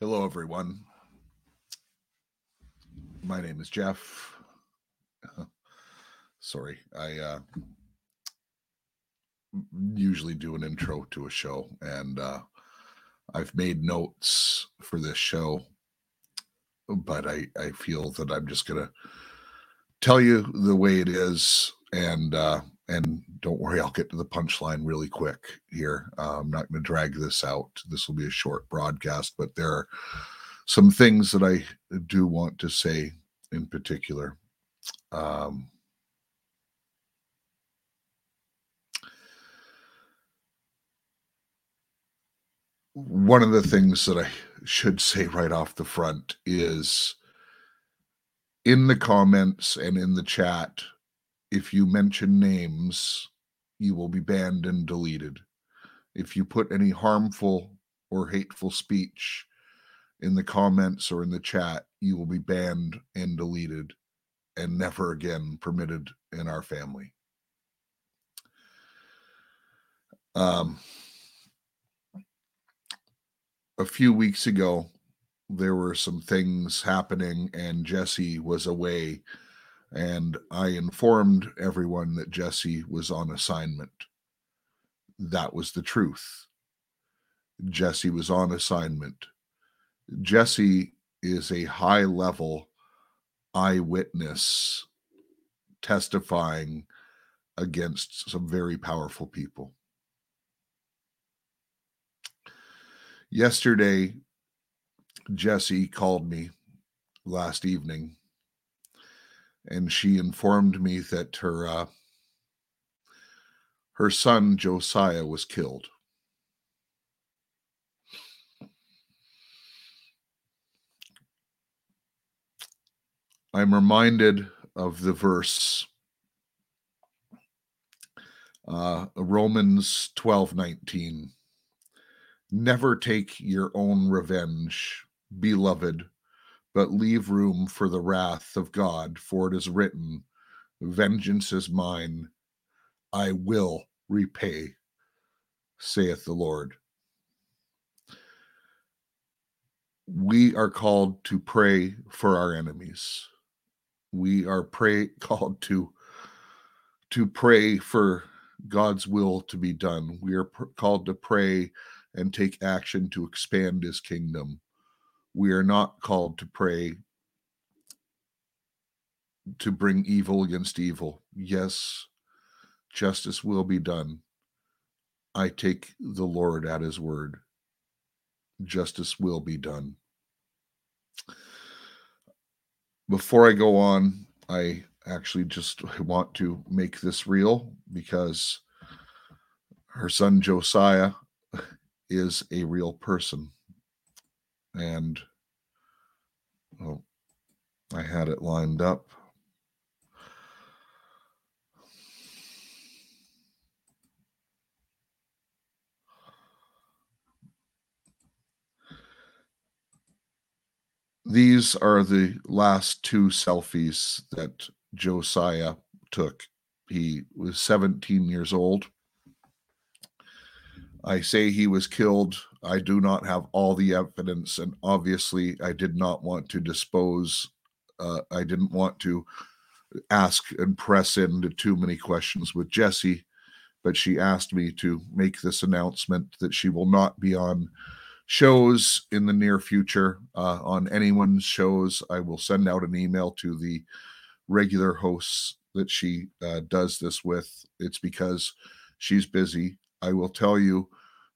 Hello, everyone. My name is Jeff. Sorry, I uh, usually do an intro to a show, and uh, I've made notes for this show, but I, I feel that I'm just going to tell you the way it is, and uh, and don't worry, I'll get to the punchline really quick here. Uh, I'm not going to drag this out. This will be a short broadcast, but there are some things that I do want to say in particular. Um, one of the things that I should say right off the front is in the comments and in the chat if you mention names, you will be banned and deleted. If you put any harmful or hateful speech in the comments or in the chat, you will be banned and deleted and never again permitted in our family. Um, a few weeks ago, there were some things happening, and Jesse was away and I informed everyone that Jesse was on assignment. That was the truth. Jesse was on assignment. Jesse is a high level eyewitness testifying against some very powerful people. Yesterday, Jesse called me last evening and she informed me that her uh, her son Josiah was killed. I'm reminded of the verse uh, Romans 12 19. Never take your own revenge, beloved but leave room for the wrath of God, for it is written, Vengeance is mine, I will repay, saith the Lord. We are called to pray for our enemies. We are pray called to to pray for God's will to be done. We are pr- called to pray and take action to expand his kingdom we are not called to pray to bring evil against evil. Yes, justice will be done. I take the Lord at his word. Justice will be done. Before I go on, I actually just want to make this real because her son Josiah is a real person. And Oh, I had it lined up. These are the last two selfies that Josiah took. He was 17 years old. I say he was killed I do not have all the evidence, and obviously, I did not want to dispose. Uh, I didn't want to ask and press into too many questions with Jesse, but she asked me to make this announcement that she will not be on shows in the near future. Uh, on anyone's shows, I will send out an email to the regular hosts that she uh, does this with. It's because she's busy. I will tell you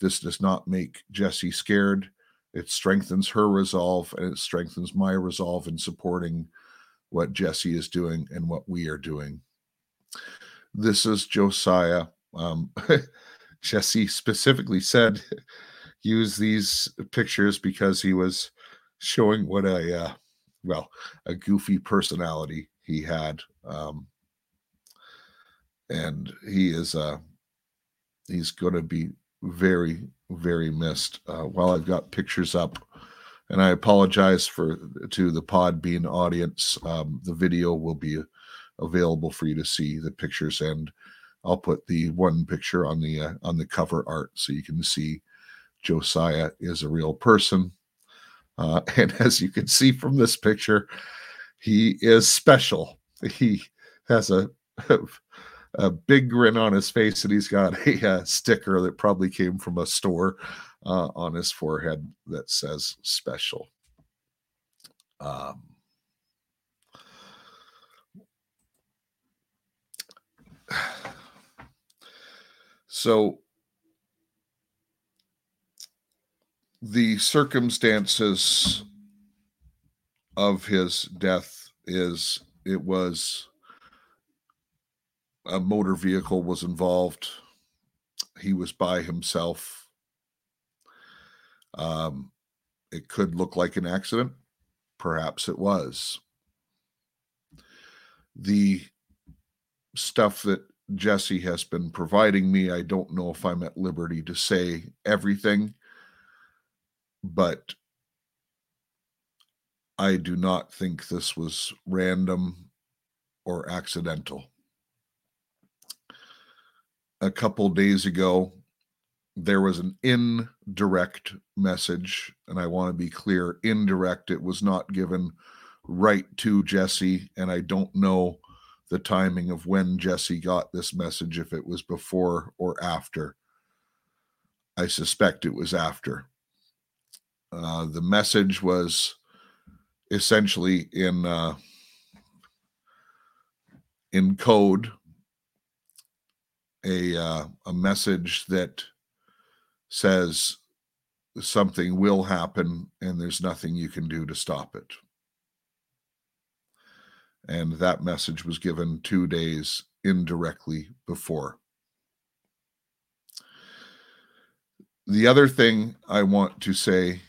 this does not make Jesse scared. It strengthens her resolve and it strengthens my resolve in supporting what Jesse is doing and what we are doing. This is Josiah. Um, Jesse specifically said use these pictures because he was showing what a uh, well a goofy personality he had um, and he is uh he's going to be very, very missed. Uh, while I've got pictures up, and I apologize for to the Podbean audience. Um, the video will be available for you to see the pictures, and I'll put the one picture on the uh, on the cover art so you can see Josiah is a real person. Uh, and as you can see from this picture, he is special. He has a, a big grin on his face, and he's got a, uh, sticker that probably came from a store uh, on his forehead that says special. Um, so the circumstances of his death is it was a motor vehicle was involved. He was by himself. Um, it could look like an accident. Perhaps it was. The stuff that jesse has been providing me i don't know if i'm at liberty to say everything but I do not think this was random or accidental. A couple days ago, there was an indirect message, and I want to be clear indirect. It was not given right to Jesse, and I don't know the timing of when Jesse got this message, if it was before or after. I suspect it was after. Uh, the message was essentially in uh, in code a uh, a message that says something will happen and there's nothing you can do to stop it. And that message was given two days indirectly before. The other thing I want to say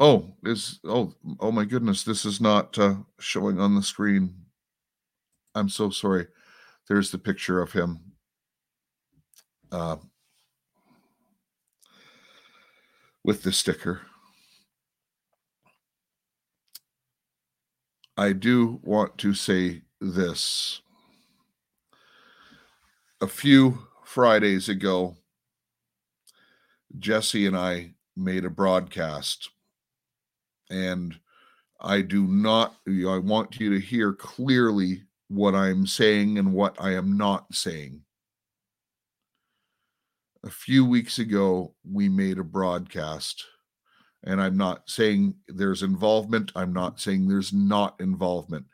Oh, is oh oh my goodness, this is not uh, showing on the screen. I'm so sorry. There's the picture of him. Uh, with the sticker. I do want to say this. A few Fridays ago, Jesse and I made a broadcast and I do not, I want you to hear clearly what I'm saying and what I am not saying. A few weeks ago, we made a broadcast, and I'm not saying there's involvement. I'm not saying there's not involvement.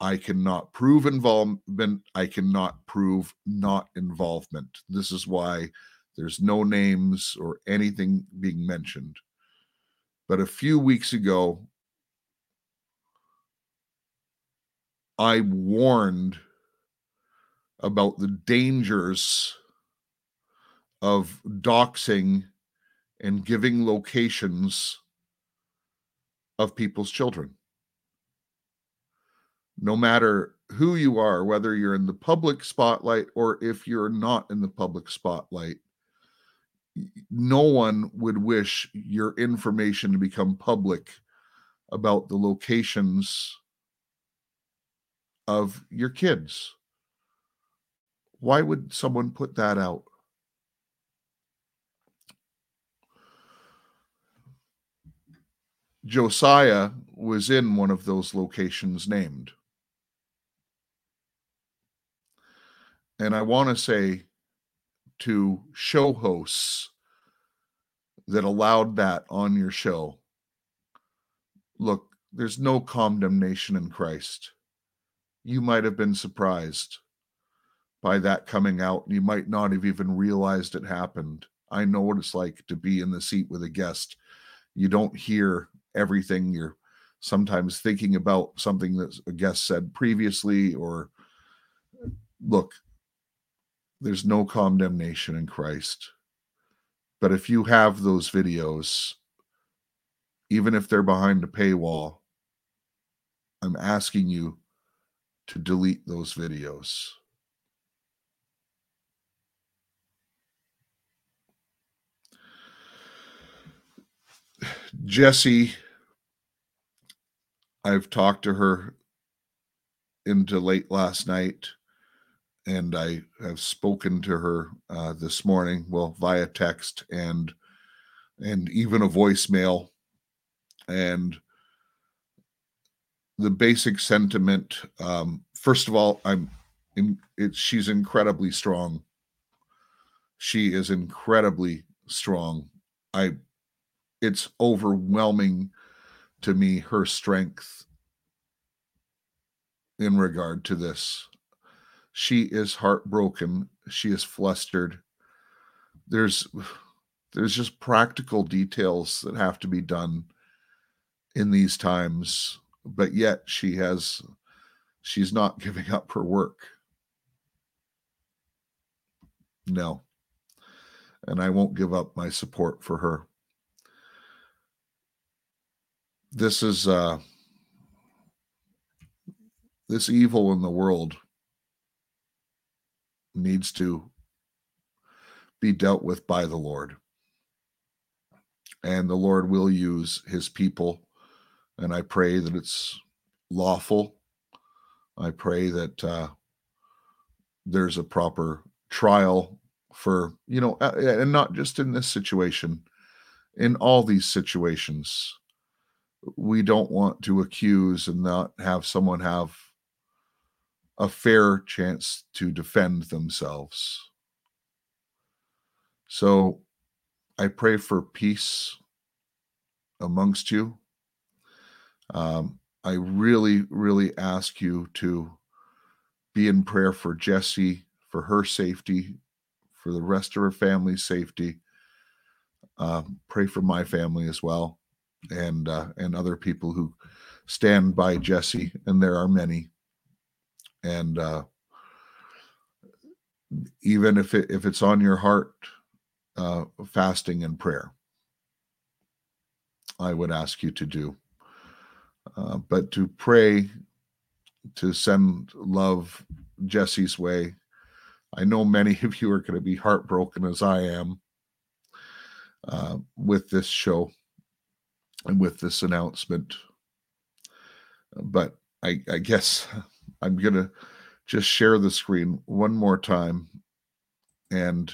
I cannot prove involvement. I cannot prove not involvement. This is why there's no names or anything being mentioned. But a few weeks ago, I warned about the dangers of doxing and giving locations of people's children. No matter who you are, whether you're in the public spotlight or if you're not in the public spotlight, no one would wish your information to become public about the locations of your kids. Why would someone put that out? Josiah was in one of those locations named. And I want to say to show hosts that allowed that on your show. Look, there's no condemnation in Christ. You might have been surprised by that coming out. You might not have even realized it happened. I know what it's like to be in the seat with a guest. You don't hear everything. You're sometimes thinking about something that a guest said previously, or look, there's no condemnation in Christ. But if you have those videos, even if they're behind a paywall, I'm asking you to delete those videos. Jesse, I've talked to her into late last night and I have spoken to her uh, this morning, well, via text and and even a voicemail. and the basic sentiment um, first of all i'm in she's incredibly strong she is incredibly strong i it's overwhelming to me her strength in regard to this. She is heartbroken. She is flustered. There's there's just practical details that have to be done in these times but yet she has she's not giving up her work. No. And i won't give up my support for her this is uh this evil in the world needs to be dealt with by the lord and the lord will use his people and I pray that it's lawful. I pray that uh, there's a proper trial for you know, and not just in this situation, in all these situations. We don't want to accuse and not have someone have a fair chance to defend themselves. So I pray for peace amongst you. Um, I really, really ask you to be in prayer for Jesse, for her safety, for the rest of her family's safety. Uh, pray for my family as well, and uh, and other people who stand by Jesse, and there are many. And uh, even if it if it's on your heart, uh, fasting and prayer, I would ask you to do. Uh, but to pray to send love Jesse's way. I know many of you are going to be heartbroken as I am uh, with this show with this announcement. But I, I guess I'm going to just share the screen one more time. And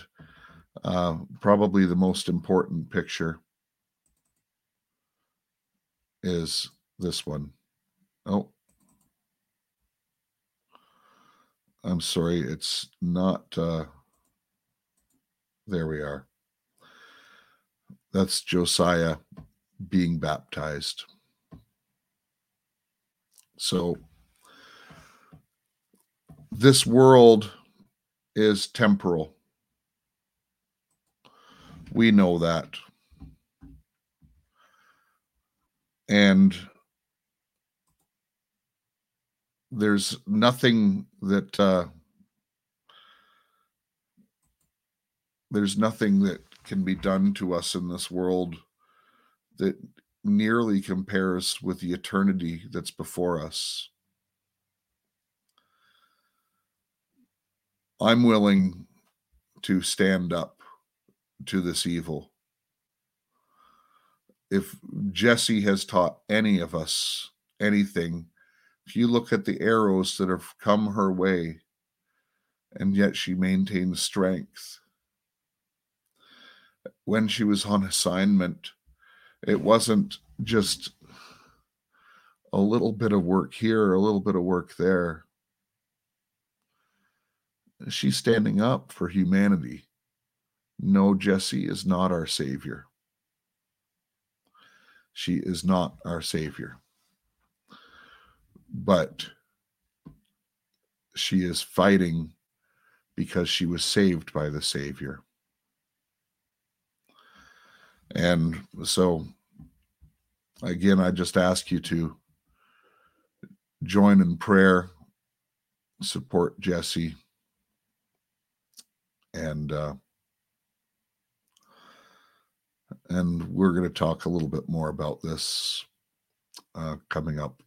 uh, probably the most important picture is this one. Oh. I'm sorry, it's not uh there we are. That's Josiah being baptized. So this world is temporal. We know that. And there's nothing that uh, there's nothing that can be done to us in this world that nearly compares with the eternity that's before us. I'm willing to stand up to this evil. If Jesse has taught any of us anything, if you look at the arrows that have come her way, and yet she maintains strength. When she was on assignment, it wasn't just a little bit of work here, a little bit of work there. She's standing up for humanity. No, Jesse is not our Savior. She is not our Savior but she is fighting because she was saved by the Savior. And so, again, I just ask you to join in prayer, support Jesse, and uh, and we're going to talk a little bit more about this uh, coming up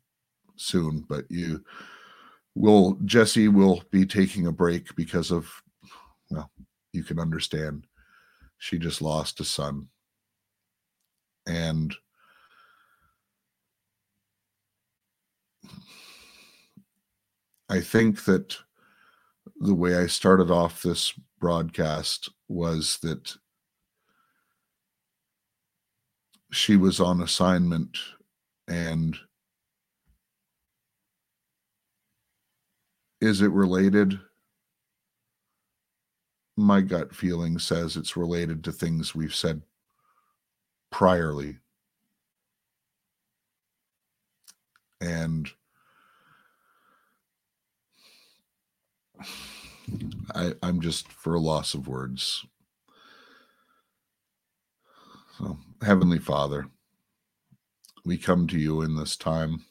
soon, but you will Jesse will be taking a break because of well, you can understand she just lost a son. And I think that the way I started off this broadcast was that she was on assignment And is it related? My gut feeling says it's related to things we've said priorly. And I, I'm just for a loss of words. So, Heavenly Father, we come to you in this time.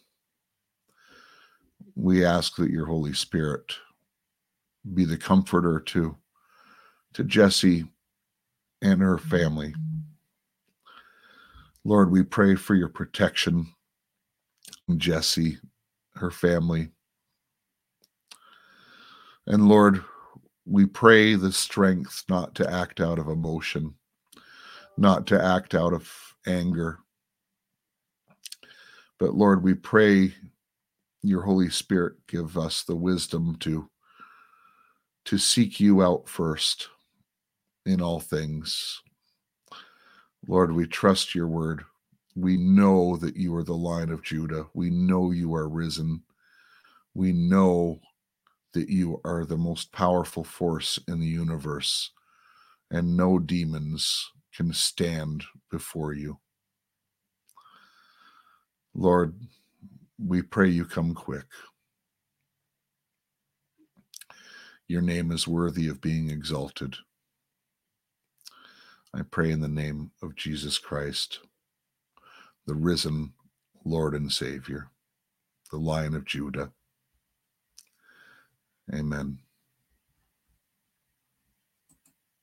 We ask that your Holy Spirit be the comforter to, to Jesse and her mm-hmm. family. Lord, we pray for your protection, Jesse, her family. And Lord, we pray the strength not to act out of emotion, not to act out of anger. But Lord, we pray your Holy Spirit give us the wisdom to to seek you out first in all things. Lord, we trust your word. We know that you are the Lion of Judah. We know you are risen. We know that you are the most powerful force in the universe, and no demons can stand before you. Lord, we pray you come quick. Your name is worthy of being exalted. I pray in the name of Jesus Christ, the risen Lord and Savior, the Lion of Judah. Amen.